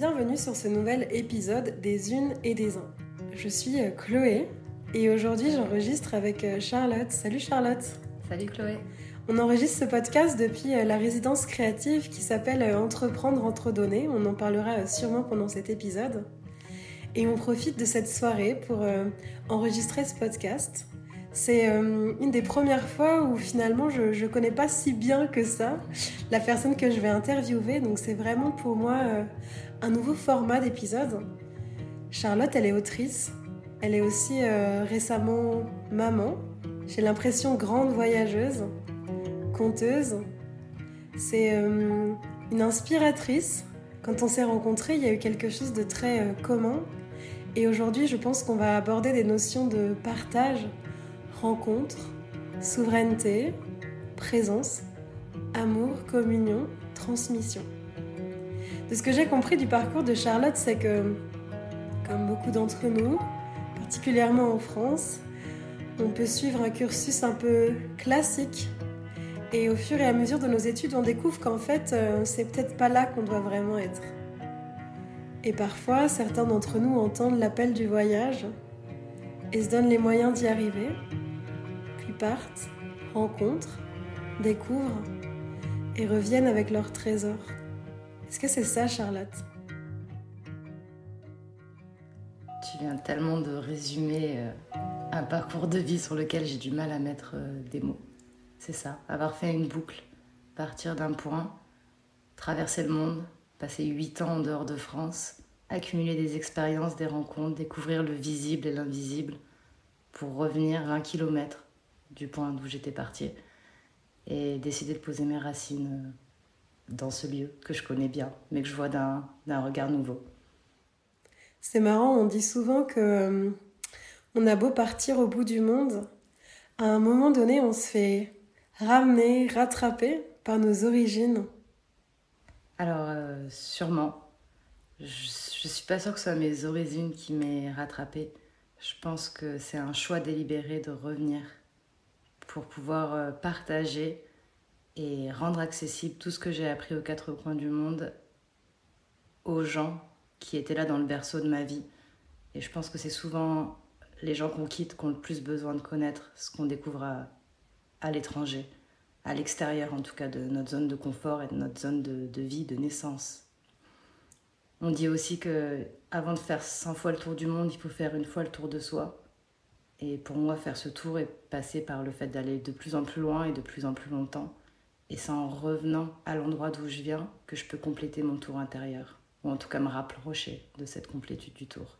Bienvenue sur ce nouvel épisode des Unes et des Uns. Je suis euh, Chloé et aujourd'hui j'enregistre avec euh, Charlotte. Salut Charlotte. Salut Chloé. On enregistre ce podcast depuis euh, la résidence créative qui s'appelle Entreprendre entre données. On en parlera sûrement pendant cet épisode. Et on profite de cette soirée pour enregistrer ce podcast. C'est une des premières fois où finalement je ne connais pas si bien que ça la personne que je vais interviewer. Donc c'est vraiment pour moi un nouveau format d'épisode. Charlotte, elle est autrice. Elle est aussi euh, récemment maman. J'ai l'impression grande voyageuse, conteuse. C'est euh, une inspiratrice. Quand on s'est rencontrés, il y a eu quelque chose de très euh, commun. Et aujourd'hui, je pense qu'on va aborder des notions de partage, rencontre, souveraineté, présence, amour, communion, transmission. De ce que j'ai compris du parcours de Charlotte, c'est que, comme beaucoup d'entre nous, particulièrement en France, on peut suivre un cursus un peu classique. Et au fur et à mesure de nos études, on découvre qu'en fait, euh, c'est peut-être pas là qu'on doit vraiment être. Et parfois, certains d'entre nous entendent l'appel du voyage et se donnent les moyens d'y arriver, partent, rencontrent, découvrent et reviennent avec leurs trésors. Est-ce que c'est ça, Charlotte? Tu viens tellement de résumer euh, un parcours de vie sur lequel j'ai du mal à mettre euh, des mots. C'est ça, avoir fait une boucle, partir d'un point, traverser le monde, passer huit ans en dehors de France, accumuler des expériences, des rencontres, découvrir le visible et l'invisible, pour revenir un kilomètre du point d'où j'étais partie et décider de poser mes racines euh, dans ce lieu que je connais bien, mais que je vois d'un regard nouveau. C'est marrant, on dit souvent que euh, on a beau partir au bout du monde, à un moment donné, on se fait ramener, rattraper par nos origines. Alors, euh, sûrement. Je, ne suis pas sûre que ce soit mes origines qui m'aient rattrapée. Je pense que c'est un choix délibéré de revenir pour pouvoir euh, partager et rendre accessible tout ce que j'ai appris aux quatre coins du monde aux gens qui étaient là dans le berceau de ma vie. Et je pense que c'est souvent les gens qu'on quitte qui ont le plus besoin de connaître ce qu'on découvre à, l'étranger, à l'extérieur en tout cas de notre zone de confort et de notre zone de, de vie, de naissance. On dit aussi que avant de faire 100 fois le tour du monde, il faut faire une fois le tour de soi. Et pour moi, faire ce tour est passer par le fait d'aller de plus en plus loin et de plus en plus longtemps et c'est en revenant à l'endroit d'où je viens que je peux compléter mon tour intérieur, ou en tout cas me rapprocher de cette complétude du tour.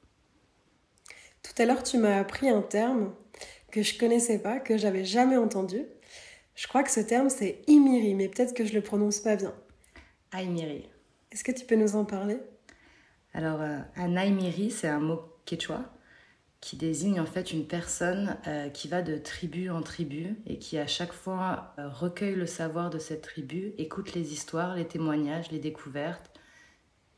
Tout à l'heure, tu m'as appris un terme que je connaissais pas, que j'avais jamais entendu. Je crois que ce terme c'est Imiri, mais peut-être que je le prononce pas bien. Aimiri. Est-ce que tu peux nous en parler? Alors, euh, un Aimiri, c'est un mot quechua qui désigne en fait une personne euh, qui va de tribu en tribu et qui à chaque fois euh, recueille le savoir de cette tribu, écoute les histoires, les témoignages, les découvertes,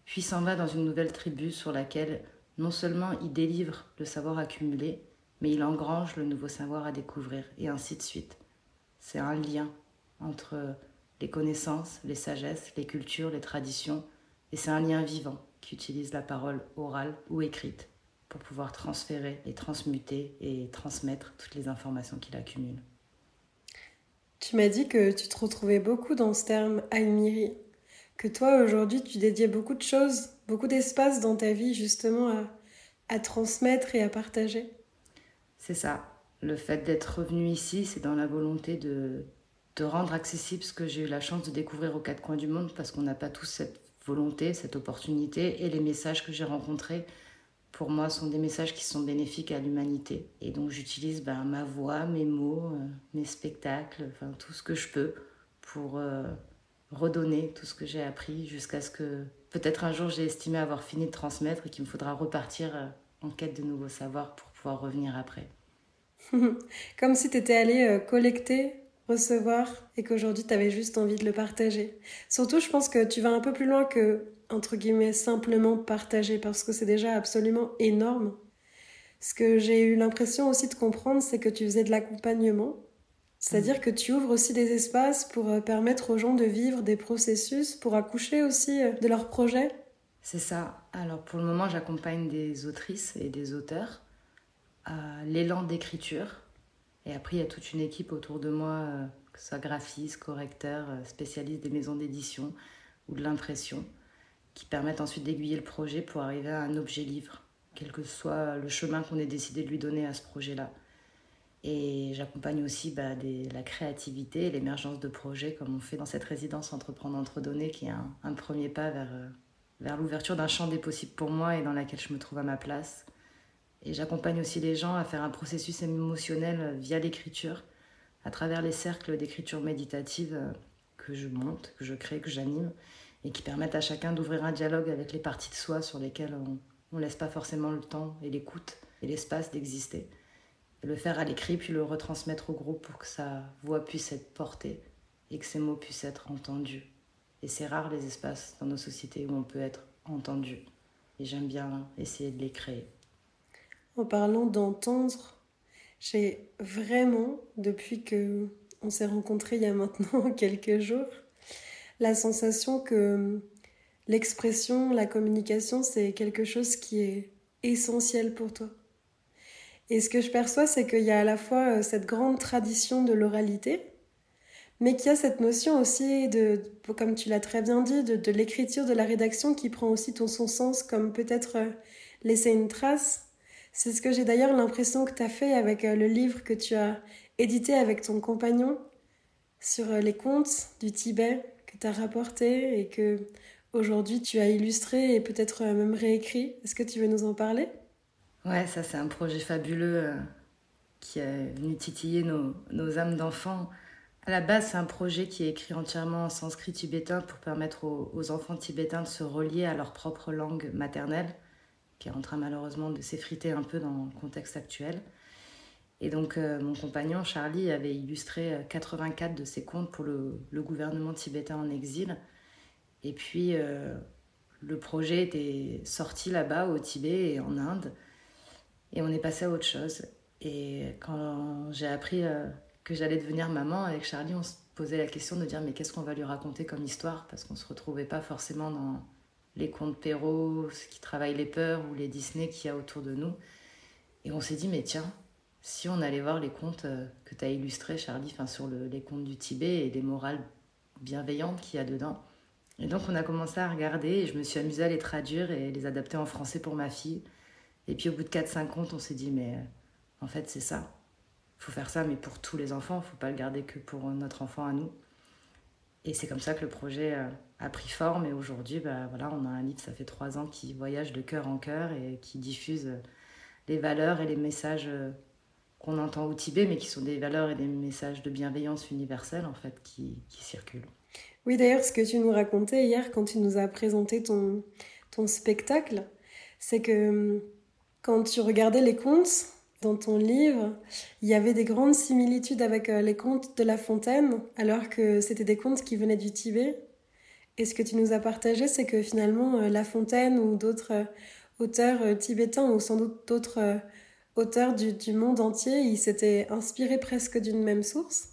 puis s'en va dans une nouvelle tribu sur laquelle non seulement il délivre le savoir accumulé, mais il engrange le nouveau savoir à découvrir, et ainsi de suite. C'est un lien entre les connaissances, les sagesses, les cultures, les traditions, et c'est un lien vivant qui utilise la parole orale ou écrite pour pouvoir transférer et transmuter et transmettre toutes les informations qu'il accumule. Tu m'as dit que tu te retrouvais beaucoup dans ce terme Aïmiri, que toi aujourd'hui tu dédiais beaucoup de choses, beaucoup d'espace dans ta vie justement à, à transmettre et à partager. C'est ça. Le fait d'être revenu ici, c'est dans la volonté de, de rendre accessible ce que j'ai eu la chance de découvrir aux quatre coins du monde parce qu'on n'a pas tous cette volonté, cette opportunité et les messages que j'ai rencontrés pour moi, sont des messages qui sont bénéfiques à l'humanité. Et donc, j'utilise ben, ma voix, mes mots, euh, mes spectacles, enfin, tout ce que je peux pour euh, redonner tout ce que j'ai appris jusqu'à ce que peut-être un jour j'ai estimé avoir fini de transmettre et qu'il me faudra repartir euh, en quête de nouveaux savoirs pour pouvoir revenir après. Comme si tu étais allé collecter recevoir et qu'aujourd'hui tu avais juste envie de le partager. Surtout, je pense que tu vas un peu plus loin que, entre guillemets, simplement partager parce que c'est déjà absolument énorme. Ce que j'ai eu l'impression aussi de comprendre, c'est que tu faisais de l'accompagnement. C'est-à-dire que tu ouvres aussi des espaces pour euh, permettre aux gens de vivre des processus, pour accoucher aussi euh, de leurs projets. C'est ça. Alors pour le moment, j'accompagne des autrices et des auteurs à l'élan d'écriture. Et après, il y a toute une équipe autour de moi, euh, que ce soit graphiste, correcteur, euh, spécialiste des maisons d'édition ou de l'impression, qui permettent ensuite d'aiguiller le projet pour arriver à un objet livre, quel que soit le chemin qu'on ait décidé de lui donner à ce projet-là. Et j'accompagne aussi bah, la créativité et l'émergence de projets, comme on fait dans cette résidence Entreprendre entre données, qui est un, premier pas vers, euh, vers l'ouverture d'un champ des possibles pour moi et dans laquelle je me trouve à ma place. Et j'accompagne aussi les gens à faire un processus émotionnel via l'écriture, à travers les cercles d'écriture méditative euh, que je monte, que je crée, que j'anime, et qui permettent à chacun d'ouvrir un dialogue avec les parties de soi sur lesquelles on ne laisse pas forcément le temps et l'écoute et l'espace d'exister le faire à l'écrit, puis le retransmettre au groupe pour que sa voix puisse être portée et que ses mots puissent être entendus. Et c'est rare les espaces dans nos sociétés où on peut être entendu. Et j'aime bien essayer de les créer. En parlant d'entendre, j'ai vraiment, depuis que on s'est rencontrés il y a maintenant quelques jours, la sensation que l'expression, la communication, c'est quelque chose qui est essentiel pour toi. Et ce que je perçois, c'est qu'il y a à la fois euh, cette grande tradition de l'oralité, mais qu'il y a cette notion aussi de, comme tu l'as très bien dit, de, l'écriture, de la rédaction qui prend aussi ton son sens comme peut-être euh, laisser une trace. C'est ce que j'ai d'ailleurs l'impression que tu as fait avec euh, le livre que tu as édité avec ton compagnon sur les contes du Tibet as rapporté et que aujourd'hui tu as illustré et peut-être même réécrit. Est-ce que tu veux nous en parler? Ouais, ça c'est un projet fabuleux euh, qui est venu titiller nos, nos âmes d'enfants. À la base, c'est un projet qui est écrit entièrement en sanskrit tibétain pour permettre aux, enfants tibétains de se relier à leur propre langue maternelle, qui est en train malheureusement de s'effriter un peu dans le contexte actuel. Et donc, euh, mon compagnon Charlie avait illustré 84 euh, de ces contes pour le, gouvernement tibétain en exil. Et puis, le projet était sorti là-bas au Tibet et en Inde. Et on est passé à autre chose. Et quand j'ai appris euh, que j'allais devenir maman avec Charlie, on se posait la question de dire mais qu'est-ce qu'on va lui raconter comme histoire? Parce qu'on ne se retrouvait pas forcément dans les contes Perrault, ce qui travaille les peurs ou les Disney qu'il y a autour de nous. Et on s'est dit mais tiens, si on allait voir les contes euh, que tu as illustrés, Charlie, enfin, sur le, les contes du Tibet et les morales bienveillantes qu'il y a dedans. Et donc on a commencé à regarder et je me suis amusée à les traduire et les adapter en français pour ma fille. Et puis au bout de 4-5 comptes, on s'est dit, mais en fait, c'est ça. Il faut faire ça, mais pour tous les enfants, il ne faut pas le garder que pour notre enfant à nous. Et c'est comme ça que le projet euh, a pris forme. Et aujourd'hui, bah, voilà, on a un livre, ça fait 3 ans, qui voyage de cœur en cœur et qui diffuse euh, les valeurs et les messages euh, qu'on entend au Tibet, mais qui sont des valeurs et des messages de bienveillance universelle, en fait, qui, qui circulent. Oui, d'ailleurs, ce que tu nous racontais hier quand tu nous as présenté ton, ton spectacle, c'est que hum, quand tu regardais les contes dans ton livre, il y avait des grandes similitudes avec euh, les contes de La Fontaine, alors que c'était des contes qui venaient du Tibet. Et ce que tu nous as partagé, c'est que finalement, euh, La Fontaine ou d'autres euh, auteurs tibétains, ou sans doute d'autres auteurs du, monde entier, ils s'étaient inspirés presque d'une même source?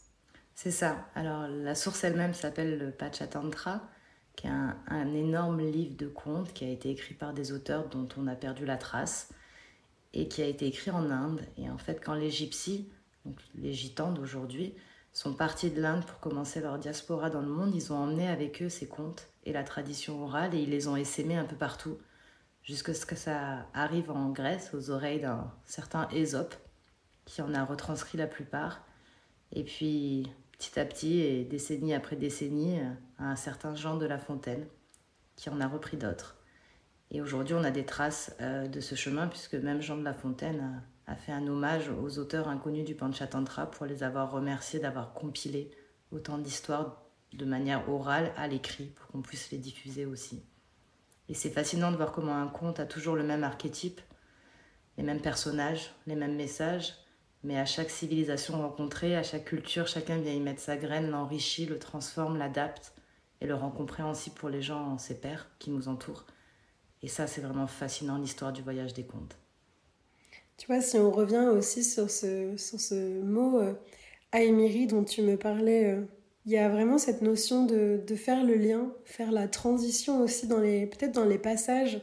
C'est ça. Alors, la source elle-même s'appelle le Pachatantra, qui est un, un, énorme livre de contes qui a été écrit par des auteurs dont on a perdu la trace et qui a été écrit en Inde. Et en fait, quand les gypsies, donc les gitans d'aujourd'hui, sont partis de l'Inde pour commencer leur diaspora dans le monde, ils ont emmené avec eux ces contes et la tradition orale et ils les ont essaimés un peu partout, jusqu'à ce que ça arrive en Grèce aux oreilles d'un certain Ésope, qui en a retranscrit la plupart. Et puis, petit à petit, et décennie après décennie, un certain Jean de La Fontaine, qui en a repris d'autres. Et aujourd'hui, on a des traces euh, de ce chemin, puisque même Jean de La Fontaine a, fait un hommage aux auteurs inconnus du Panchatantra pour les avoir remerciés d'avoir compilé autant d'histoires de manière orale à l'écrit, pour qu'on puisse les diffuser aussi. Et c'est fascinant de voir comment un conte a toujours le même archétype, les mêmes personnages, les mêmes messages, mais à chaque civilisation rencontrée, à chaque culture, chacun vient y mettre sa graine, l'enrichit, le transforme, l'adapte et le rend compréhensible pour les gens, ses pairs qui nous entourent. Et ça, c'est vraiment fascinant, l'histoire du voyage des contes. Tu vois, si on revient aussi sur ce, sur ce mot euh, dont tu me parlais euh, il y a vraiment cette notion de, de, faire le lien, faire la transition aussi dans les peut-être dans les passages.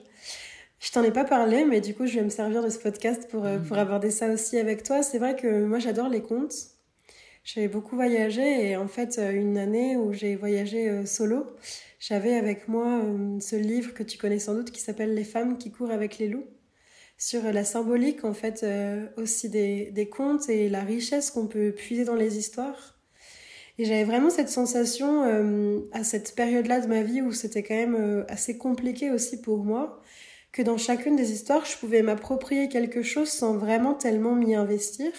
Je t'en ai pas parlé, mais du coup, je vais me servir de ce podcast pour, euh, pour mm. aborder ça aussi avec toi. C'est vrai que moi, j'adore les contes. J'avais beaucoup voyagé et en fait, euh, une année où j'ai voyagé euh, solo, j'avais avec moi ce livre que tu connais sans doute qui s'appelle Les femmes qui courent avec les loups sur la symbolique en fait aussi des, des contes et la richesse qu'on peut puiser dans les histoires. Et j'avais vraiment cette sensation euh, à cette période-là de ma vie où c'était quand même euh, assez compliqué aussi pour moi, que dans chacune des histoires, je pouvais m'approprier quelque chose sans vraiment tellement m'y investir.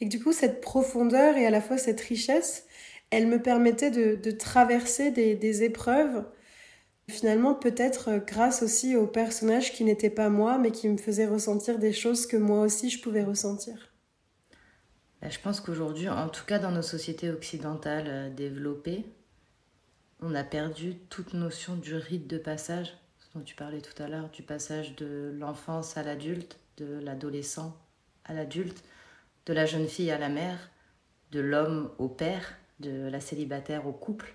Et que du coup, cette profondeur et à la fois cette richesse, elle me permettait de, de traverser des, des épreuves, finalement peut-être euh, grâce aussi aux personnages qui n'étaient pas moi, mais qui me faisaient ressentir des choses que moi aussi je pouvais ressentir. Bah, je pense qu'aujourd'hui, en tout cas dans nos sociétés occidentales euh, développées, on a perdu toute notion du rite de passage, dont tu parlais tout à l'heure, du passage de l'enfance à l'adulte, de l'adolescent à l'adulte, de la jeune fille à la mère, de l'homme au père, de la célibataire au couple.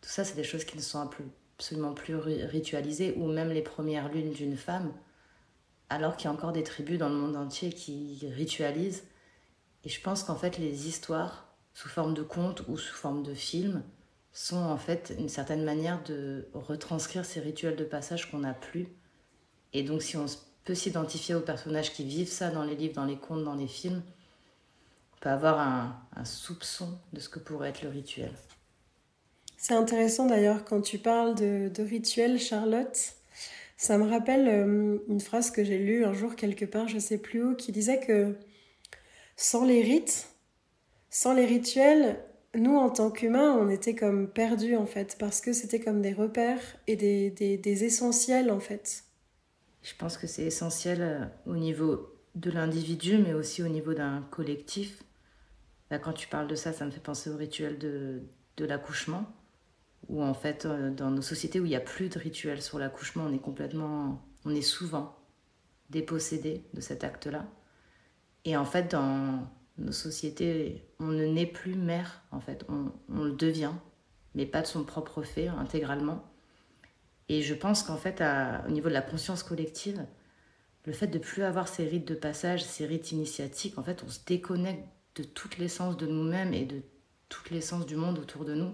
Tout ça, c'est des choses qui ne sont absolument plus ritualisées, ou même les premières lunes d'une femme, alors qu'il y a encore des tribus dans le monde entier qui ritualisent et je pense qu'en fait, les histoires, sous forme de contes ou sous forme de films, sont en fait une certaine manière de retranscrire ces rituels de passage qu'on n'a plus. Et donc, si on peut s'identifier aux personnages qui vivent ça dans les livres, dans les contes, dans les films, on peut avoir un, soupçon de ce que pourrait être le rituel. C'est intéressant d'ailleurs quand tu parles de, rituel, Charlotte. Ça me rappelle euh, une phrase que j'ai lue un jour quelque part, je sais plus où, qui disait que sans les rites, sans les rituels, nous, en tant qu'humains, on était comme perdus, en fait, parce que c'était comme des repères et des, des, essentiels, en fait. Je pense que c'est essentiel euh, au niveau de l'individu, mais aussi au niveau d'un collectif. Bah, quand tu parles de ça, ça me fait penser au rituel de, de l'accouchement, où en fait, euh, dans nos sociétés où il n'y a plus de rituel sur l'accouchement, on est complètement, on est souvent dépossédé de cet acte-là. Et en fait, dans nos sociétés, on ne naît plus mère, en fait, on, on le devient, mais pas de son propre fait intégralement. Et je pense qu'en fait, au niveau de la conscience collective, le fait de plus avoir ces rites de passage, ces rites initiatiques, en fait, on se déconnecte de toute l'essence de nous-mêmes et de toute l'essence du monde autour de nous.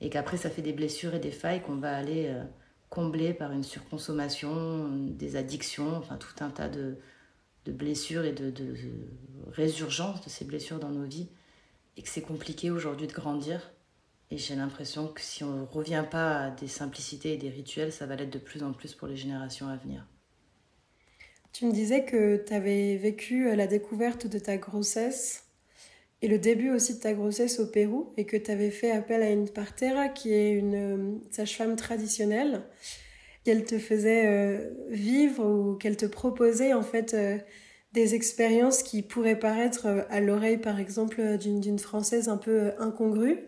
Et qu'après, ça fait des blessures et des failles qu'on va aller euh, combler par une surconsommation, des addictions, enfin tout un tas de, de blessures et de, de, résurgence de ces blessures dans nos vies et que c'est compliqué aujourd'hui de grandir. Et j'ai l'impression que si on ne revient pas à des simplicités et des rituels, ça va l'être de plus en plus pour les générations à venir. Tu me disais que tu avais vécu la découverte de ta grossesse et le début aussi de ta grossesse au Pérou et que tu avais fait appel à une partera qui est une euh, sage-femme traditionnelle qu'elle te faisait euh, vivre ou qu'elle te proposait en fait euh, des expériences qui pourraient paraître euh, à l'oreille par exemple d'une française un peu incongrue,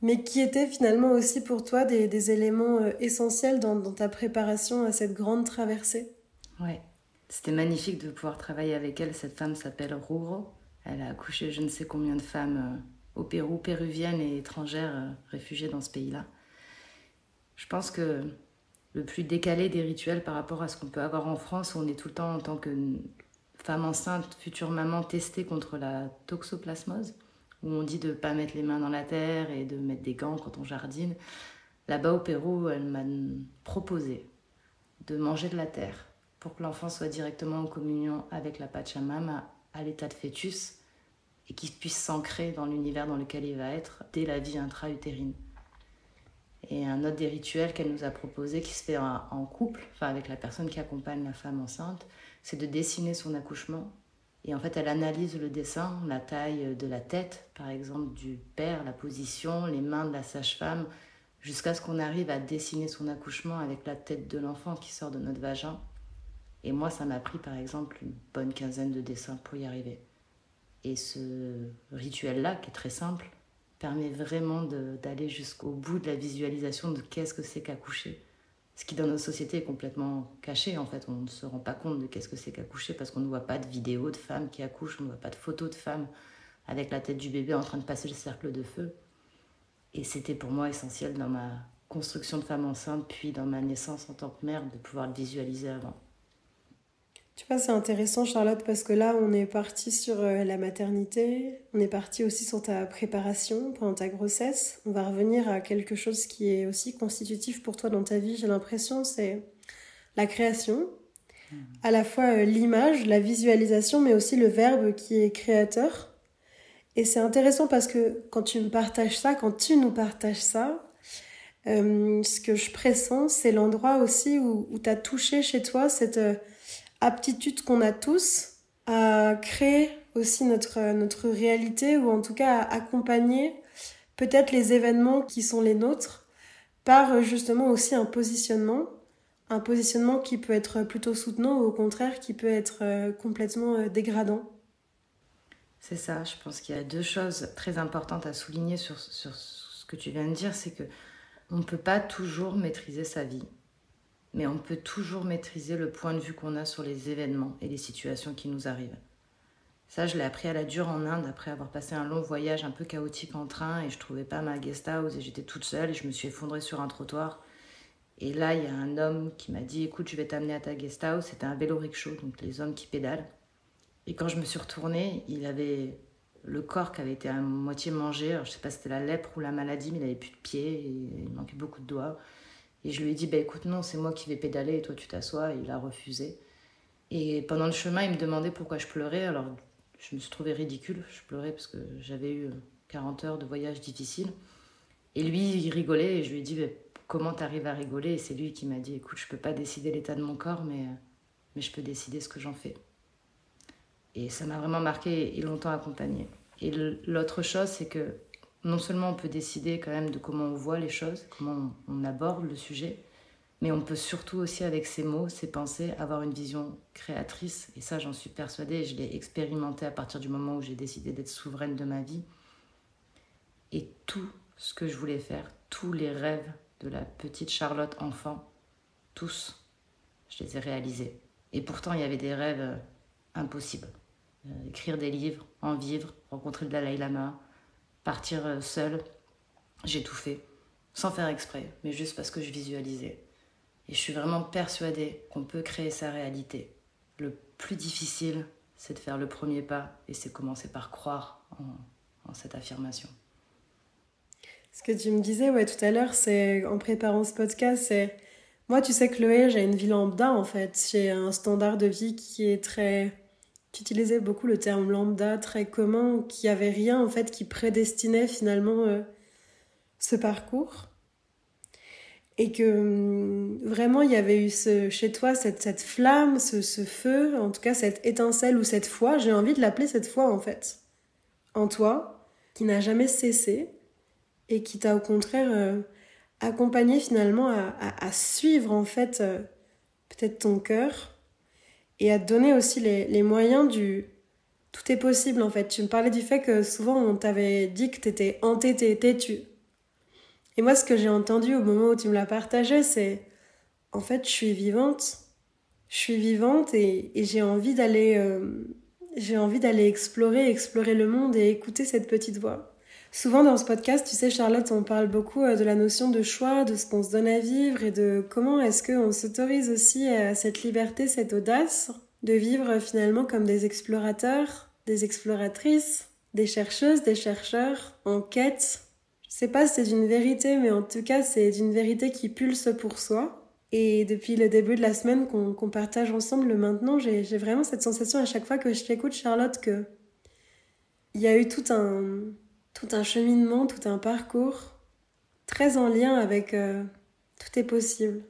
mais qui étaient finalement aussi pour toi des, des éléments essentiels dans, dans, ta préparation à cette grande traversée. Ouais, c'était magnifique de pouvoir travailler avec elle. Cette femme s'appelle Ruro. Elle a accouché je ne sais combien de femmes au Pérou, péruviennes et étrangères réfugiées dans ce pays-là. Je pense que le plus décalé des rituels par rapport à ce qu'on peut avoir en France, où on est tout le temps en tant que femme enceinte, future maman, testée contre la toxoplasmose, où on dit de ne pas mettre les mains dans la terre et de mettre des gants quand on jardine. Là-bas au Pérou, elle m'a proposé de manger de la terre pour que l'enfant soit directement en communion avec la Pachamama à l'état de fœtus et qu'il puisse s'ancrer dans l'univers dans lequel il va être dès la vie intra-utérine. Et un autre des rituels qu'elle nous a proposé, qui se fait en, couple, enfin avec la personne qui accompagne la femme enceinte, c'est de dessiner son accouchement. Et en fait, elle analyse le dessin, la taille de la tête, par exemple, du père, la position, les mains de la sage-femme, jusqu'à ce qu'on arrive à dessiner son accouchement avec la tête de l'enfant qui sort de notre vagin. Et moi, ça m'a pris, par exemple, une bonne quinzaine de dessins pour y arriver. Et ce rituel-là, qui est très simple, permet vraiment d'aller jusqu'au bout de la visualisation de qu'est-ce que c'est qu'accoucher. Ce qui dans notre société est complètement caché en fait, on ne se rend pas compte de qu'est-ce que c'est qu'accoucher parce qu'on ne voit pas de vidéos de femmes qui accouchent, on ne voit pas de photos de femmes avec la tête du bébé en train de passer le cercle de feu. Et c'était pour moi essentiel dans ma construction de femme enceinte, puis dans ma naissance en tant que mère, de pouvoir le visualiser avant. Tu vois, c'est intéressant, Charlotte, parce que là, on est parti sur euh, la maternité, on est parti aussi sur ta préparation pendant ta grossesse. On va revenir à quelque chose qui est aussi constitutif pour toi dans ta vie, j'ai l'impression, c'est la création. Hmm. À la fois euh, l'image, la visualisation, mais aussi le verbe qui est créateur. Et c'est intéressant parce que quand tu me partages ça, quand tu nous partages ça, euh, ce que je pressens, c'est l'endroit aussi où, où tu as touché chez toi cette aptitude qu'on a tous à créer aussi notre, notre réalité ou en tout cas à accompagner peut-être les événements qui sont les nôtres par justement aussi un positionnement, un positionnement qui peut être plutôt soutenant ou au contraire qui peut être euh, complètement euh, dégradant. C'est ça, je pense qu'il y a deux choses très importantes à souligner sur, sur ce que tu viens de dire, c'est que on ne peut pas toujours maîtriser sa vie mais on peut toujours maîtriser le point de vue qu'on a sur les événements et les situations qui nous arrivent. Ça, je l'ai appris à la dure en Inde après avoir passé un long voyage un peu chaotique en train et je trouvais pas ma guest house et j'étais toute seule et je me suis effondrée sur un trottoir. Et là, il y a un homme qui m'a dit Écoute, je vais t'amener à ta guest house. C'était un vélo rickshaw, donc les hommes qui pédalent. Et quand je me suis retournée, il avait le corps qui avait été à moitié mangé. Alors, je sais pas si c'était la lèpre ou la maladie, mais il avait plus de pieds il manquait beaucoup de doigts. Et je lui ai dit, bah, écoute, non, c'est moi qui vais pédaler et toi tu t'assois. Il a refusé. Et pendant le chemin, il me demandait pourquoi je pleurais. Alors, je me suis trouvée ridicule. Je pleurais parce que j'avais eu 40 heures de voyage difficile. Et lui, il rigolait et je lui ai dit, bah, comment t'arrives à rigoler? Et c'est lui qui m'a dit, écoute, je peux pas décider l'état de mon corps, mais, mais je peux décider ce que j'en fais. Et ça m'a vraiment marqué et longtemps accompagné. Et l'autre chose, c'est que non seulement on peut décider quand même de comment on voit les choses, comment on, aborde le sujet, mais on peut surtout aussi avec ses mots, ses pensées, avoir une vision créatrice. Et ça, j'en suis persuadée, je l'ai expérimenté à partir du moment où j'ai décidé d'être souveraine de ma vie. Et tout ce que je voulais faire, tous les rêves de la petite Charlotte enfant, tous, je les ai réalisés. Et pourtant, il y avait des rêves euh, impossibles. Euh, écrire des livres, en vivre, rencontrer le Dalai Lama, partir euh, seule. J'ai tout fait, sans faire exprès, mais juste parce que je visualisais. Et je suis vraiment persuadée qu'on peut créer sa réalité. Le plus difficile, c'est de faire le premier pas et c'est commencer par croire en, cette affirmation. Ce que tu me disais ouais, tout à l'heure, c'est en préparant ce podcast, c'est moi, tu sais, Chloé, j'ai une vie lambda en fait. J'ai un standard de vie qui est très tu utilisais beaucoup le terme lambda, très commun, qui avait rien en fait qui prédestinait finalement euh, ce parcours. Et que hum, vraiment il y avait eu ce, chez toi cette, cette flamme, ce, ce, feu, en tout cas cette étincelle ou cette foi, j'ai envie de l'appeler cette foi en fait, en toi, qui n'a jamais cessé et qui t'a au contraire euh, accompagné finalement à, à, suivre en fait euh, peut-être ton cœur et à te donner aussi les, les, moyens du tout est possible en fait. Tu me parlais du fait que souvent on t'avait dit que t'étais entêté, têtu. Et moi ce que j'ai entendu au moment où tu me l'as partagé c'est en fait je suis vivante, je suis vivante et, j'ai envie d'aller euh, j'ai envie d'aller explorer, explorer le monde et écouter cette petite voix. Souvent dans ce podcast, tu sais Charlotte, on parle beaucoup euh, de la notion de choix, de ce qu'on se donne à vivre et de comment est-ce qu'on s'autorise aussi à cette liberté, cette audace de vivre finalement comme des explorateurs, des exploratrices, des chercheuses, des chercheurs en quête. Je sais pas si c'est d'une vérité, mais en tout cas c'est d'une vérité qui pulse pour soi. Et depuis le début de la semaine qu'on partage ensemble maintenant, j'ai vraiment cette sensation à chaque fois que je t'écoute Charlotte que il y a eu tout un tout un cheminement, tout un parcours très en lien avec euh, tout est possible.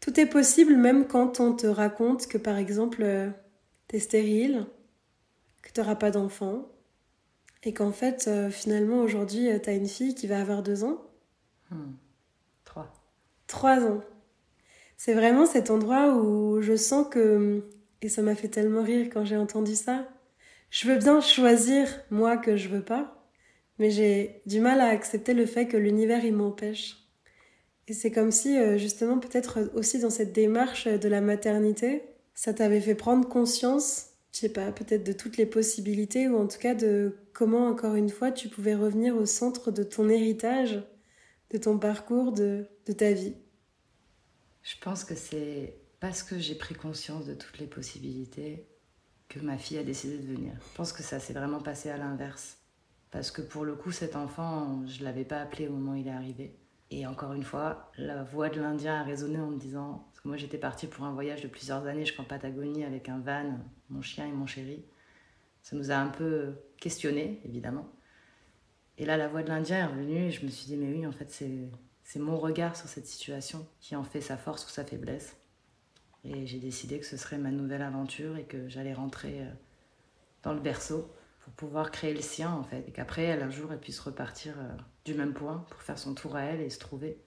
Tout est possible même quand on te raconte que par exemple euh, t'es stérile, que t'auras pas d'enfant, et qu'en fait euh, finalement aujourd'hui t'as une fille qui va avoir deux ans. Hmm. Trois. Trois ans. C'est vraiment cet endroit où je sens que, et ça m'a fait tellement rire quand j'ai entendu ça, je veux bien choisir moi que je veux pas, mais j'ai du mal à accepter le fait que l'univers il m'empêche. Et c'est comme si euh, justement peut-être aussi dans cette démarche de la maternité, ça t'avait fait prendre conscience je sais pas, peut-être de toutes les possibilités ou en tout cas de comment, encore une fois, tu pouvais revenir au centre de ton héritage, de ton parcours, de, de ta vie Je pense que c'est parce que j'ai pris conscience de toutes les possibilités que ma fille a décidé de venir. Je pense que ça s'est vraiment passé à l'inverse. Parce que pour le coup, cet enfant, je ne l'avais pas appelé au moment où il est arrivé. Et encore une fois, la voix de l'Indien a résonné en me disant, parce que moi j'étais partie pour un voyage de plusieurs années jusqu'en Patagonie avec un van, mon chien et mon chéri. Ça nous a un peu questionné, évidemment. Et là, la voix de l'Indien est revenue et je me suis dit, mais oui, en fait, c'est mon regard sur cette situation qui en fait sa force ou sa faiblesse. Et j'ai décidé que ce serait ma nouvelle aventure et que j'allais rentrer euh, dans le berceau pour pouvoir créer le sien, en fait. Et qu'après, elle, un jour, elle puisse repartir euh, du même point pour faire son tour à elle et se trouver.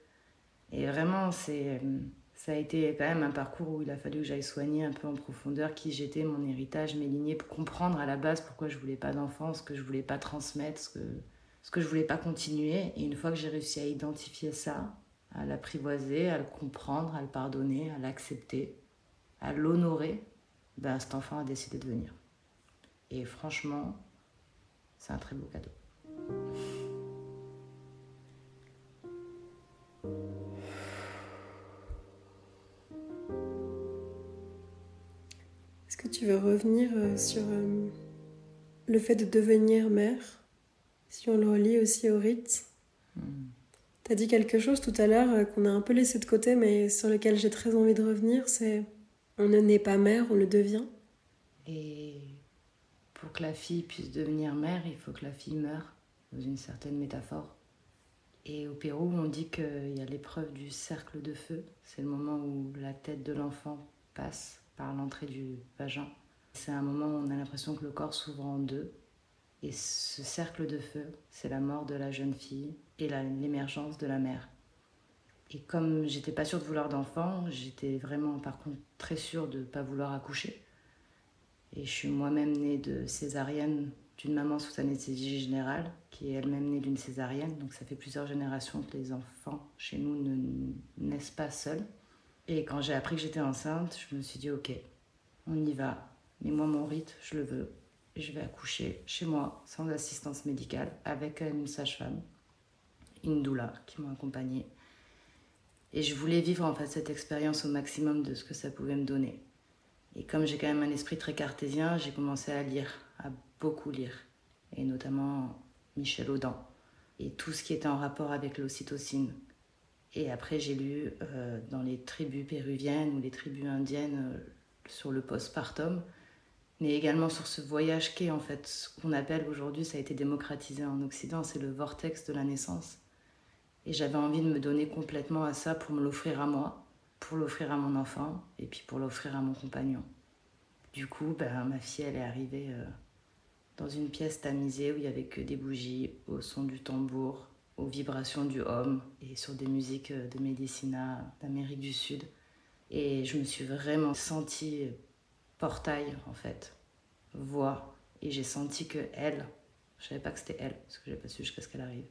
Et vraiment, euh, ça a été quand même un parcours où il a fallu que j'aille soigner un peu en profondeur qui j'étais, mon héritage, mes lignées, pour comprendre à la base pourquoi je voulais pas d'enfant, ce que je voulais pas transmettre, ce que, ce que je voulais pas continuer. Et une fois que j'ai réussi à identifier ça, à l'apprivoiser, à le comprendre, à le pardonner, à l'accepter, à l'honorer, ben, cet enfant a décidé de venir. Et franchement, c'est un très beau cadeau. Est-ce que tu veux revenir euh, sur euh, le fait de devenir mère Si on le relie aussi au rite? Hmm. Tu as dit quelque chose tout à l'heure euh, qu'on a un peu laissé de côté, mais sur lequel j'ai très envie de revenir, c'est on ne naît pas mère, on le devient. Et pour que la fille puisse devenir mère, il faut que la fille meure, dans une certaine métaphore. Et au Pérou, on dit qu'il y a l'épreuve du cercle de feu. C'est le moment où la tête de l'enfant passe par l'entrée du vagin. C'est un moment où on a l'impression que le corps s'ouvre en deux. Et ce cercle de feu, c'est la mort de la jeune fille et l'émergence de la mère. Et comme j'étais pas sûre de vouloir d'enfant, j'étais vraiment par contre très sûre de ne pas vouloir accoucher. Et je suis moi-même née de césarienne d'une maman sous anesthésie générale, qui est elle-même née d'une césarienne. Donc ça fait plusieurs générations que les enfants chez nous ne naissent pas seuls. Et quand j'ai appris que j'étais enceinte, je me suis dit ok, on y va. Mais moi, mon rite, je le veux. Je vais accoucher chez moi, sans assistance médicale, avec une sage-femme, une doula qui m'a accompagnée. Et je voulais vivre en fait cette expérience au maximum de ce que ça pouvait me donner. Et comme j'ai quand même un esprit très cartésien, j'ai commencé à lire, à beaucoup lire, et notamment Michel Audin, et tout ce qui était en rapport avec l'ocytocine. Et après, j'ai lu euh, dans les tribus péruviennes ou les tribus indiennes euh, sur le postpartum, mais également sur ce voyage qu'est en fait ce qu'on appelle aujourd'hui, ça a été démocratisé en Occident, c'est le vortex de la naissance. Et j'avais envie de me donner complètement à ça pour me l'offrir à moi, pour l'offrir à mon enfant et puis pour l'offrir à mon compagnon. Du coup, ben, ma fille, elle est arrivée euh, dans une pièce tamisée où il n'y avait que des bougies, au son du tambour, aux vibrations du homme et sur des musiques euh, de médecina d'Amérique du Sud. Et je me suis vraiment sentie portail, en fait, voix. Et j'ai senti que elle, je savais pas que c'était elle, parce que j'ai pas su jusqu'à ce qu'elle arrive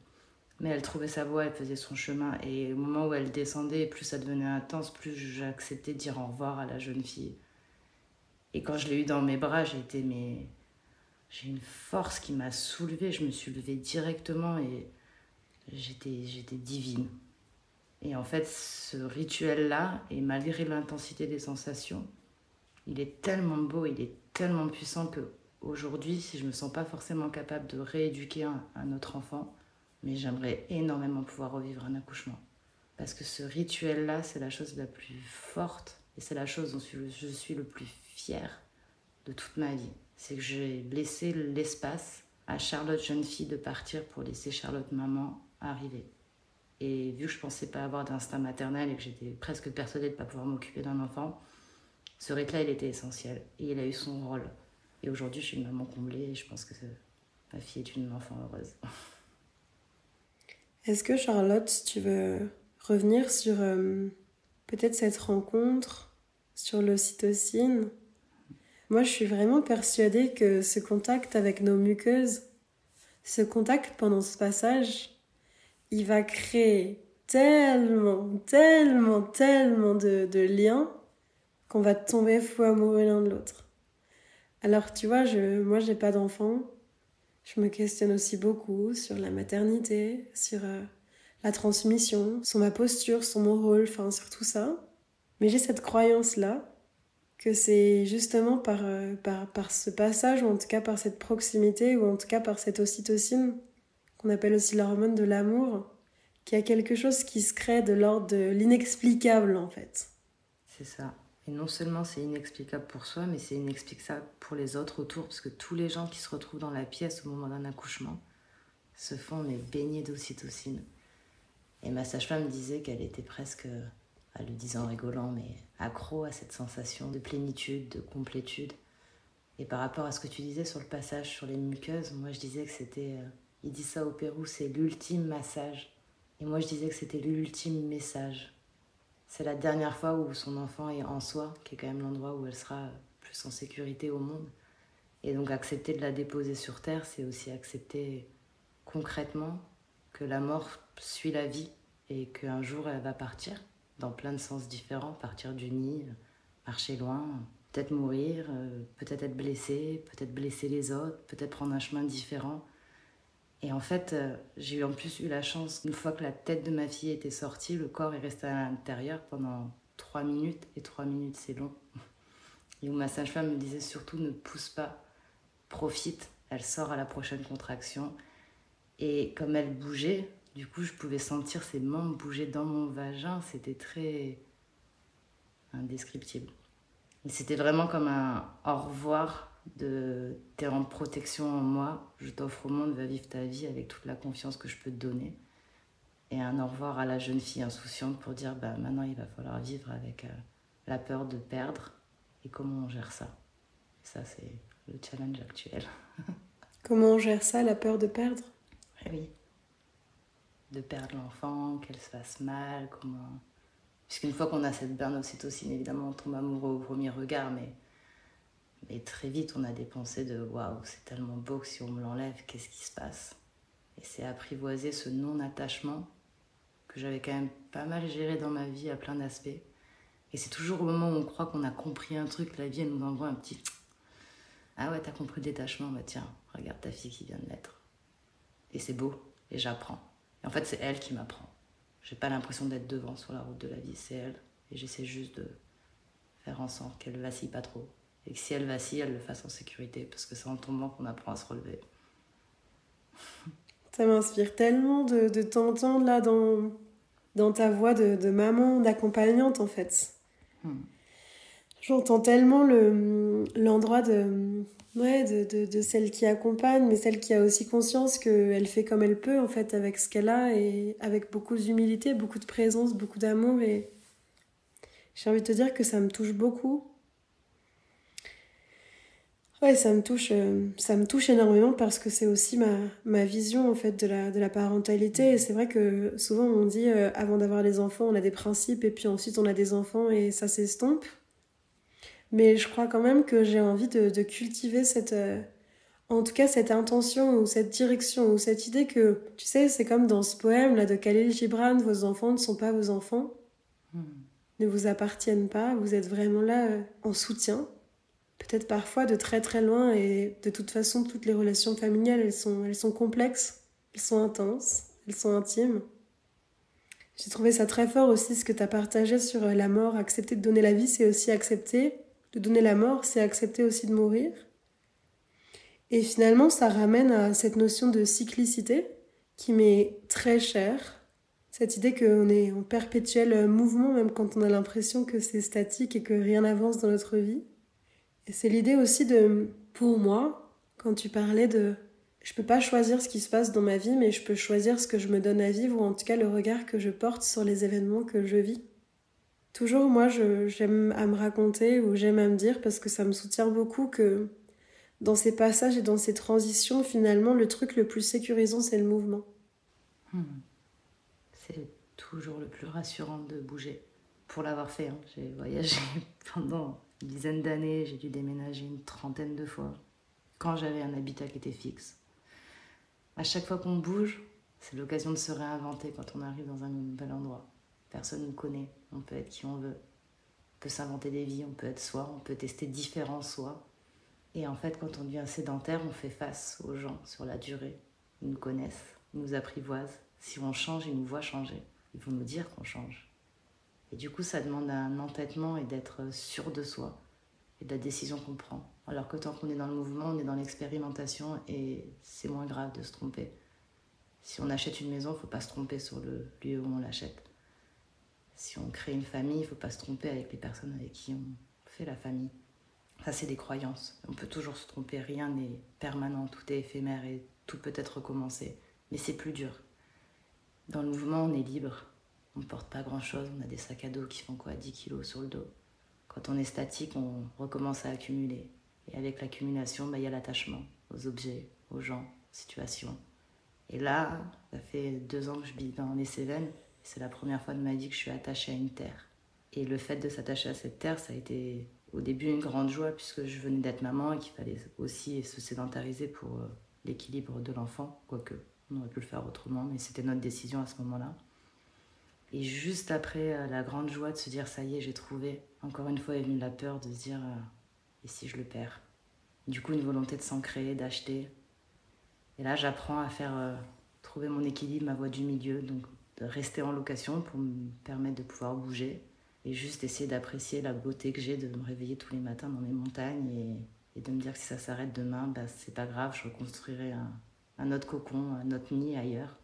mais elle trouvait sa voie, elle faisait son chemin. Et au moment où elle descendait, plus ça devenait intense, plus j'acceptais de dire au revoir à la jeune fille. Et quand je l'ai eu dans mes bras, j'ai été mais j'ai une force qui m'a soulevée. Je me suis levée directement et j'étais j'étais divine. Et en fait, ce rituel-là, et malgré l'intensité des sensations, il est tellement beau, il est tellement puissant que aujourd'hui, si je me sens pas forcément capable de rééduquer un autre enfant, mais j'aimerais énormément pouvoir revivre un accouchement. Parce que ce rituel-là, c'est la chose la plus forte et c'est la chose dont je suis le plus fière de toute ma vie. C'est que j'ai laissé l'espace à Charlotte jeune fille de partir pour laisser Charlotte maman arriver. Et vu que je pensais pas avoir d'instinct maternel et que j'étais presque persuadée de ne pas pouvoir m'occuper d'un enfant, ce rite-là, il était essentiel. Et il a eu son rôle. Et aujourd'hui, je suis une maman comblée et je pense que ma fille est une enfant heureuse. Est-ce que Charlotte, tu veux revenir sur euh, peut-être cette rencontre, sur l'ocytocine? Moi, je suis vraiment persuadée que ce contact avec nos muqueuses, ce contact pendant ce passage, il va créer tellement, tellement, tellement de, de liens qu'on va tomber fou amoureux l'un de l'autre. Alors tu vois, je, moi j'ai pas d'enfant. Je me questionne aussi beaucoup sur la maternité, sur euh, la transmission, sur ma posture, sur mon rôle, enfin sur tout ça. Mais j'ai cette croyance-là que c'est justement par, euh, par, par ce passage, ou en tout cas par cette proximité, ou en tout cas par cette ocytocine, qu'on appelle aussi l'hormone de l'amour, qu'il y a quelque chose qui se crée de l'ordre de l'inexplicable en fait. C'est ça. Et non seulement c'est inexplicable pour soi, mais c'est inexplicable pour les autres autour, parce que tous les gens qui se retrouvent dans la pièce au moment d'un accouchement se font mais baignés d'ocytocine. Et ma sage-femme disait qu'elle était presque, elle le disait en rigolant, mais accro à cette sensation de plénitude, de complétude. Et par rapport à ce que tu disais sur le passage sur les muqueuses, moi je disais que c'était, euh, il dit ça au Pérou, c'est l'ultime massage. Et moi je disais que c'était l'ultime message c'est la dernière fois où son enfant est en soi, qui est quand même l'endroit où elle sera plus en sécurité au monde. Et donc accepter de la déposer sur Terre, c'est aussi accepter concrètement que la mort suit la vie et qu'un jour elle va partir dans plein de sens différents, partir du nid, marcher loin, peut-être mourir, euh, peut-être être blessé, peut-être blesser les autres, peut-être prendre un chemin différent. Et en fait, euh, j'ai en plus eu la chance, une fois que la tête de ma fille était sortie, le corps est resté à l'intérieur pendant trois minutes, et trois minutes c'est long. Et où ma sage-femme me disait surtout ne pousse pas, profite, elle sort à la prochaine contraction. Et comme elle bougeait, du coup je pouvais sentir ses membres bouger dans mon vagin, c'était très indescriptible. C'était vraiment comme un au revoir de t'es en protection en moi, je t'offre au monde, va vivre ta vie avec toute la confiance que je peux te donner. Et un au revoir à la jeune fille insouciante pour dire bah maintenant il va falloir vivre avec euh, la peur de perdre et comment on gère ça? Ça c'est le challenge actuel. comment on gère ça, la peur de perdre? Eh Oui. De perdre l'enfant, qu'elle se fasse mal, comment? Puisqu'une fois qu'on a cette burn ocytocine, évidemment on tombe amoureux au premier regard, mais et très vite, on a des pensées de waouh, c'est tellement beau que si on me l'enlève, qu'est-ce qui se passe? Et c'est apprivoiser ce non-attachement que j'avais quand même pas mal géré dans ma vie à plein d'aspects. Et c'est toujours au moment où on croit qu'on a compris un truc, la vie elle nous envoie un petit Ah ouais, t'as compris le détachement, bah tiens, regarde ta fille qui vient de naître. Et c'est beau, et j'apprends. Et en fait, c'est elle qui m'apprend. J'ai pas l'impression d'être devant sur la route de la vie, c'est elle. Et j'essaie juste de faire en sorte qu'elle vacille pas trop et que si elle vacille, elle le fasse en sécurité, parce que c'est en tombant qu'on apprend à se relever. Ça m'inspire tellement de, de t'entendre là dans, dans ta voix de, de maman, d'accompagnante en fait. Hmm. J'entends tellement le, l'endroit de, ouais, de, de, de, celle qui accompagne, mais celle qui a aussi conscience qu'elle fait comme elle peut en fait avec ce qu'elle a et avec beaucoup d'humilité, beaucoup de présence, beaucoup d'amour. Et j'ai envie de te dire que ça me touche beaucoup Ouais, ça me touche, euh, ça me touche énormément parce que c'est aussi ma, ma vision en fait de la, de la parentalité. Et c'est vrai que souvent on dit euh, avant d'avoir des enfants, on a des principes et puis ensuite on a des enfants et ça s'estompe. Mais je crois quand même que j'ai envie de, de, cultiver cette, euh, en tout cas cette intention ou cette direction ou cette idée que, tu sais, c'est comme dans ce poème là de Khalil Gibran, vos enfants ne sont pas vos enfants, hmm. ne vous appartiennent pas, vous êtes vraiment là en soutien peut-être parfois de très très loin et de toute façon toutes les relations familiales elles sont, elles sont complexes, elles sont intenses, elles sont intimes. J'ai trouvé ça très fort aussi ce que tu as partagé sur euh, la mort. Accepter de donner la vie, c'est aussi accepter. De donner la mort, c'est accepter aussi de mourir. Et finalement, ça ramène à cette notion de cyclicité qui m'est très chère. Cette idée qu'on est en perpétuel mouvement, même quand on a l'impression que c'est statique et que rien n'avance dans notre vie. C'est l'idée aussi de, pour moi, quand tu parlais de, je peux pas choisir ce qui se passe dans ma vie, mais je peux choisir ce que je me donne à vivre, ou en tout cas le regard que je porte sur les événements que je vis. Toujours, moi, j'aime à me raconter ou j'aime à me dire, parce que ça me soutient beaucoup, que dans ces passages et dans ces transitions, finalement, le truc le plus sécurisant, c'est le mouvement. Hmm. C'est toujours le plus rassurant de bouger. Pour l'avoir fait, hein. j'ai voyagé pendant une dizaine d'années, j'ai dû déménager une trentaine de fois, quand j'avais un habitat qui était fixe. À chaque fois qu'on bouge, c'est l'occasion de se réinventer quand on arrive dans un nouvel endroit. Personne ne nous connaît, on peut être qui on veut. On peut s'inventer des vies, on peut être soi, on peut tester différents soi. Et en fait, quand on devient sédentaire, on fait face aux gens sur la durée. Ils nous connaissent, ils nous apprivoisent. Si on change, ils nous voient changer. Ils vont nous dire qu'on change. Et du coup, ça demande un entêtement et d'être sûr de soi et de la décision qu'on prend. Alors que tant qu'on est dans le mouvement, on est dans l'expérimentation et c'est moins grave de se tromper. Si on achète une maison, il ne faut pas se tromper sur le lieu où on l'achète. Si on crée une famille, il ne faut pas se tromper avec les personnes avec qui on fait la famille. Ça, c'est des croyances. On peut toujours se tromper, rien n'est permanent, tout est éphémère et tout peut être recommencé. Mais c'est plus dur. Dans le mouvement, on est libre. On ne porte pas grand-chose. On a des sacs à dos qui font quoi 10 kilos sur le dos. Quand on est statique, on recommence à accumuler. Et avec l'accumulation, bah, il y a l'attachement aux objets, aux gens, aux situations. Et là, ça fait deux ans que je vis dans les Cévennes. C'est la première fois de ma vie que je suis attachée à une terre. Et le fait de s'attacher à cette terre, ça a été au début une grande joie puisque je venais d'être maman et qu'il fallait aussi se sédentariser pour euh, l'équilibre de l'enfant, quoique on aurait pu le faire autrement, mais c'était notre décision à ce moment-là. Et juste après euh, la grande joie de se dire ça y est, j'ai trouvé, encore une fois est venue la peur de se dire euh, et si je le perds? Du coup, une volonté de s'ancrer, d'acheter. Et là, j'apprends à faire trouver mon équilibre, ma voie du milieu, donc de rester en location pour me permettre de pouvoir bouger et juste essayer d'apprécier la beauté que j'ai de me réveiller tous les matins dans mes montagnes et, de me dire que si ça s'arrête demain, bah, c'est pas grave, je reconstruirai un, un, autre cocon, un autre nid ailleurs.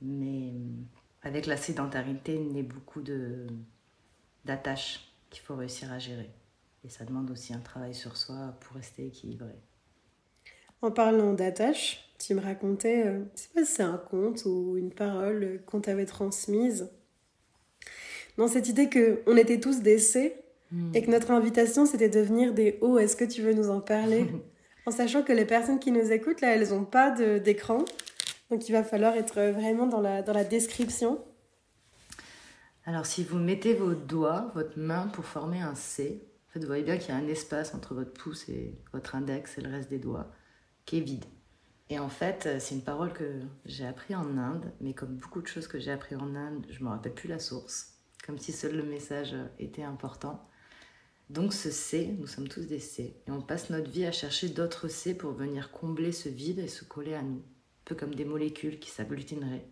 Mais euh, avec la sédentarité, il y a beaucoup d'attaches qu'il faut réussir à gérer. Et ça demande aussi un travail sur soi pour rester équilibré. En parlant d'attaches, tu me racontais, euh, je sais pas si c'est un conte ou une parole qu'on t'avait transmise dans cette idée que on était tous des C hmm. et que notre invitation c'était de devenir des O. Est-ce que tu veux nous en parler En sachant que les personnes qui nous écoutent là, elles n'ont pas d'écran, donc il va falloir être vraiment dans la, dans la description. Alors si vous mettez vos doigts, votre main pour former un C, en fait, vous voyez bien qu'il y a un espace entre votre pouce et votre index et le reste des doigts qui est vide. Et en fait, c'est une parole que j'ai appris en Inde, mais comme beaucoup de choses que j'ai appris en Inde, je ne me rappelle plus la source comme si seul le message était important. Donc ce C, nous sommes tous des C, et on passe notre vie à chercher d'autres C pour venir combler ce vide et se coller à nous, peu comme des molécules qui s'agglutineraient.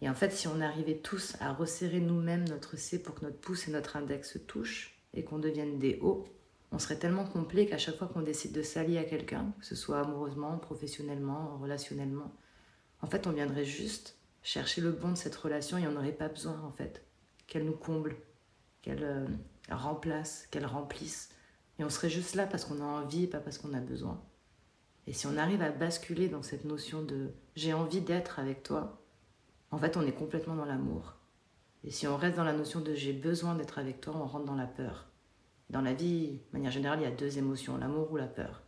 Et en fait, si on arrivait tous à resserrer nous-mêmes notre C pour que notre pouce et notre index se touchent et qu'on devienne des O, on serait tellement complet qu'à chaque fois qu'on décide de s'allier à quelqu'un, que ce soit amoureusement, professionnellement, relationnellement, en fait, on viendrait juste chercher le bon de cette relation et on n'aurait pas besoin, en fait, qu'elle nous comble, qu'elle euh, remplace, qu'elle remplisse. Et on serait juste là parce qu'on a envie et pas parce qu'on a besoin. Et si on arrive à basculer dans cette notion de j'ai envie d'être avec toi, en fait on est complètement dans l'amour. Et si on reste dans la notion de j'ai besoin d'être avec toi, on rentre dans la peur. Dans la vie, de manière générale, il y a deux émotions, l'amour ou la peur.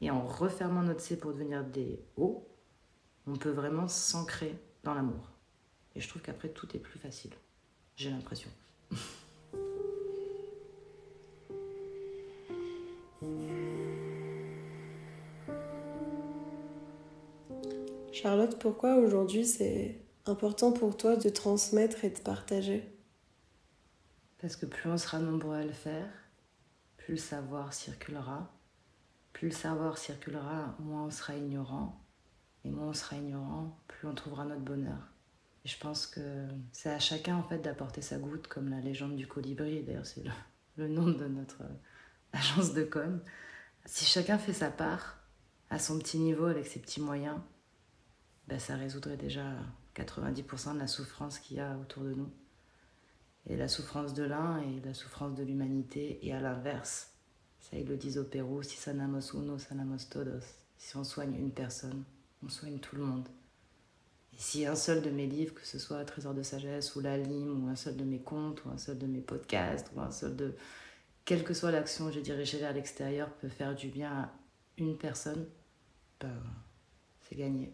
Et en refermant notre C pour devenir des O, on peut vraiment s'ancrer dans l'amour. Et je trouve qu'après, tout est plus facile j'ai l'impression. Charlotte, pourquoi aujourd'hui c'est important pour toi de transmettre et de partager? Parce que plus on sera nombreux à le faire, plus le savoir circulera. Plus le savoir circulera, moins on sera ignorant. Et moins on sera ignorant, plus on trouvera notre bonheur je pense que c'est à chacun en fait d'apporter sa goutte, comme la légende du colibri. D'ailleurs, c'est le, nom de notre agence de com. Si chacun fait sa part à son petit niveau avec ses petits moyens, ben, ça résoudrait déjà 90% de la souffrance qu'il y a autour de nous. Et la souffrance de l'un et la souffrance de l'humanité, et à l'inverse. Ça, ils le disent au Pérou, si sanamos uno, sanamos todos. Si on soigne une personne, on soigne tout le monde. Et si un seul de mes livres, que ce soit Trésor de sagesse ou La Lime, ou un seul de mes contes, ou un seul de mes podcasts, ou un seul de. Quelle que soit l'action que j'ai dirigée vers l'extérieur, peut faire du bien à une personne, ben, c'est gagné.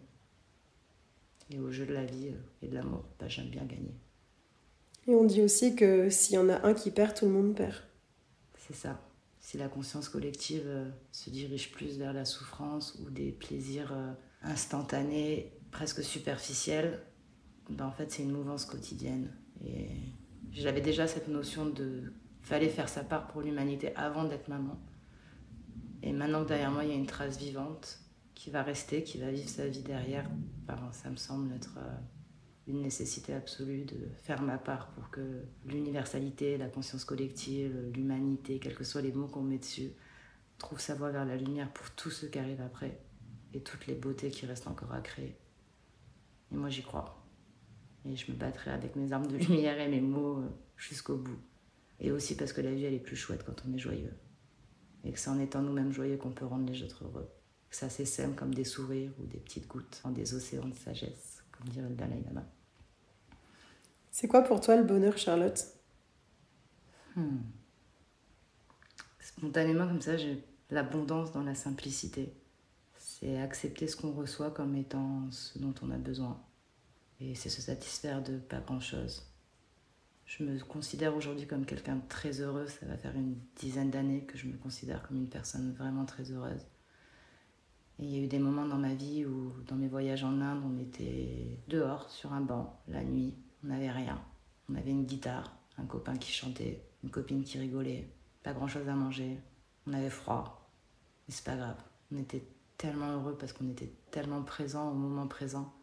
Et au jeu de la vie euh, et de l'amour, ben, j'aime bien gagner. Et on dit aussi que s'il y en a un qui perd, tout le monde perd. C'est ça. Si la conscience collective euh, se dirige plus vers la souffrance ou des plaisirs euh, instantanés presque superficielle, ben en fait c'est une mouvance quotidienne. Et j'avais déjà cette notion de fallait faire sa part pour l'humanité avant d'être maman. Et maintenant que derrière moi, il y a une trace vivante qui va rester, qui va vivre sa vie derrière, ça me semble être euh, une nécessité absolue de faire ma part pour que l'universalité, la conscience collective, l'humanité, quels que soient les mots qu'on met dessus, trouve sa voie vers la lumière pour tous ceux qui arrivent après et toutes les beautés qui restent encore à créer. Et moi j'y crois. Et je me battrai avec mes armes de lumière et mes mots euh, jusqu'au bout. Et aussi parce que la vie elle est plus chouette quand on est joyeux. Et que c'est en étant nous-mêmes joyeux qu'on peut rendre les autres heureux. Ça s'essaime comme des sourires ou des petites gouttes dans des océans de sagesse, comme dirait le Dalai Lama. C'est quoi pour toi le bonheur, Charlotte? Hmm. Spontanément, comme ça, j'ai l'abondance dans la simplicité. C'est accepter ce qu'on reçoit comme étant ce dont on a besoin. Et c'est se satisfaire de pas grand-chose. Je me considère aujourd'hui comme quelqu'un de très heureux. Ça va faire une dizaine d'années que je me considère comme une personne vraiment très heureuse. Et il y a eu des moments dans ma vie où, dans mes voyages en Inde, on était dehors, sur un banc, la nuit. On n'avait rien. On avait une guitare, un copain qui chantait, une copine qui rigolait, pas grand chose à manger. On avait froid. Mais c'est pas grave. On était tellement heureux parce qu'on était tellement présent au moment présent.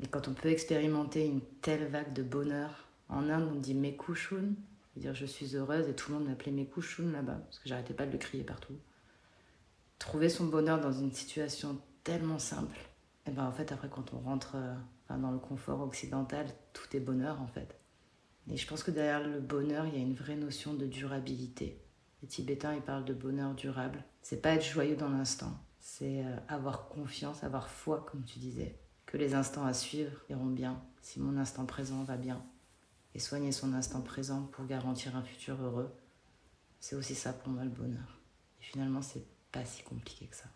Et quand on peut expérimenter une telle vague de bonheur, en Inde, on dit Mekushun, dire je suis heureuse, et tout le monde m'appelait Mekushun là-bas, parce que j'arrêtais pas de le crier partout. Trouver son bonheur dans une situation tellement simple, et ben en fait, après, quand on rentre euh, dans le confort occidental, tout est bonheur en fait. Et je pense que derrière le bonheur, il y a une vraie notion de durabilité. Les Tibétains, ils parlent de bonheur durable. C'est pas être joyeux dans l'instant, c'est euh, avoir confiance, avoir foi, comme tu disais, que les instants à suivre iront bien, si mon instant présent va bien. Et soigner son instant présent pour garantir un futur heureux, c'est aussi ça pour moi le bonheur. Et finalement, c'est pas si compliqué que ça.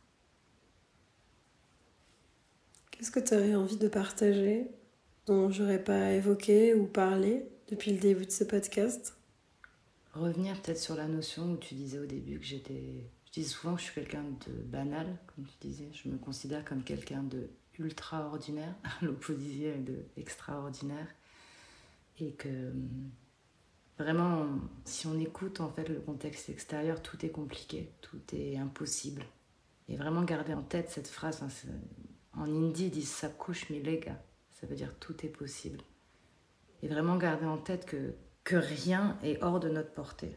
Qu'est-ce que tu aurais envie de partager dont j'aurais pas évoqué ou parlé depuis le début de ce podcast? Revenir peut-être sur la notion où tu disais au début que j'étais. Je dis souvent que je suis quelqu'un de banal, comme tu disais. Je me considère comme quelqu'un de ultra ordinaire, à l'opposition de extraordinaire. Et que vraiment, si on écoute en fait le contexte extérieur, tout est compliqué, tout est impossible. Et vraiment garder en tête cette phrase, en hindi, ils disent Sakush milega. Ça veut dire tout est possible. Et vraiment garder en tête que, que rien est hors de notre portée.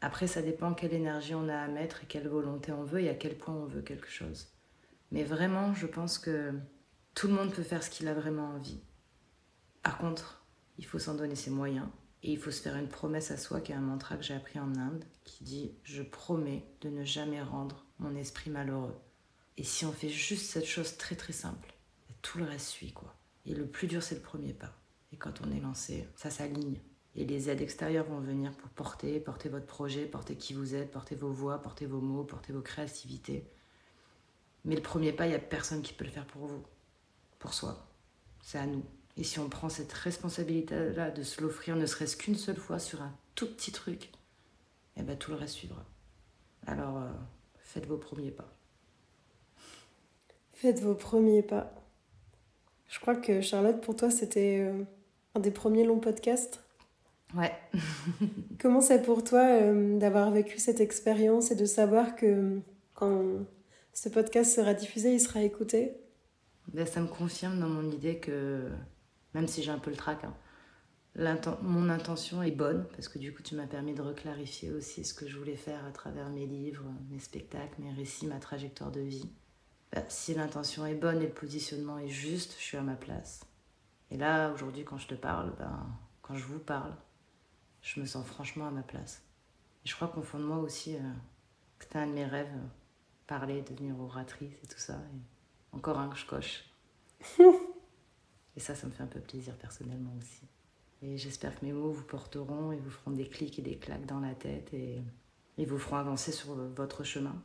Après, ça dépend quelle énergie on a à mettre et quelle volonté on veut et à quel point on veut quelque chose. Mais vraiment, je pense que tout le monde peut faire ce qu'il a vraiment envie. Par contre, il faut s'en donner ses moyens et il faut se faire une promesse à soi, qui est un mantra que j'ai appris en Inde, qui dit Je promets de ne jamais rendre mon esprit malheureux. Et si on fait juste cette chose très très simple, tout le reste suit quoi. Et le plus dur c'est le premier pas. Et quand on est lancé, ça s'aligne. Et les aides extérieures vont venir pour porter, porter votre projet, porter qui vous êtes, porter vos voix, porter vos mots, porter vos créativités. Mais le premier pas, il n'y a personne qui peut le faire pour vous, pour soi. C'est à nous. Et si on prend cette responsabilité-là de se l'offrir ne serait-ce qu'une seule fois sur un tout petit truc, eh ben tout le reste suivra. Alors, euh, faites vos premiers pas. Faites vos premiers pas. Je crois que Charlotte, pour toi, c'était euh, un des premiers longs podcasts. Ouais. Comment c'est pour toi euh, d'avoir vécu cette expérience et de savoir que quand ce podcast sera diffusé, il sera écouté? Ben, Ça me confirme dans mon idée que, même si j'ai un peu le trac, hein, mon intention est bonne, parce que du coup tu m'as permis de reclarifier aussi ce que je voulais faire à travers mes livres, mes spectacles, mes récits, ma trajectoire de vie. Bah, si l'intention est bonne et le positionnement est juste, je suis à ma place. Et là, aujourd'hui, quand je te parle, ben, quand je vous parle, je me sens franchement à ma place. Et je crois qu'au fond de moi aussi, euh, c'était un de mes rêves, euh, parler, devenir oratrice et tout ça. Encore un que je coche. et ça, ça me fait un peu plaisir personnellement aussi. Et j'espère que mes mots vous porteront et vous feront des clics et des claques dans la tête et, vous feront avancer sur votre chemin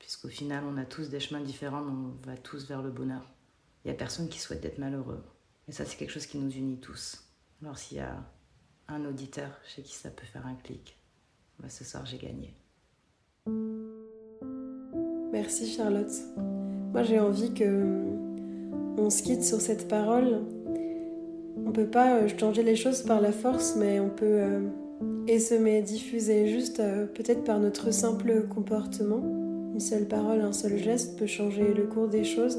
puisqu'au final, on a tous des chemins différents, mais on va tous vers le bonheur. Il n'y a personne qui souhaite d'être malheureux. Et ça, c'est quelque chose qui nous unit tous. Alors s'il y a un auditeur chez qui ça peut faire un clic, bah, ce soir, j'ai gagné. Merci Charlotte. Moi, j'ai envie que on se quitte sur cette parole. On peut pas euh, changer les choses par la force, mais on peut euh, et diffuser juste euh, peut-être par notre simple comportement une seule parole, un seul geste peut changer le cours des choses.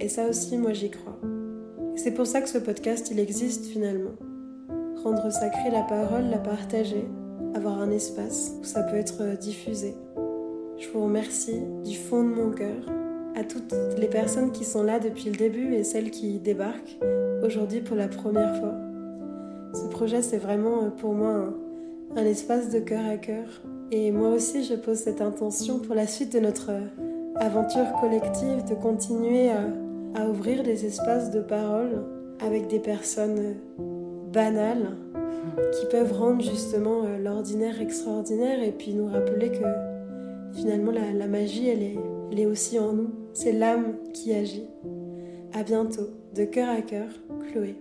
Et ça aussi, moi j'y crois. C'est pour ça que ce podcast, il existe finalement. Rendre sacré la parole, la partager, avoir un espace où ça peut être diffusé. Je vous remercie du fond de mon cœur à toutes les personnes qui sont là depuis le début et celles qui débarquent aujourd'hui pour la première fois. Ce projet, c'est vraiment pour moi un, espace de cœur à cœur. Et moi aussi, je pose cette intention pour la suite de notre aventure collective de continuer à à ouvrir des espaces de parole avec des personnes banales qui peuvent rendre justement euh, l'ordinaire extraordinaire et puis nous rappeler que finalement la, magie elle est aussi en nous. C'est l'âme qui agit. À bientôt, de cœur à cœur, Chloé.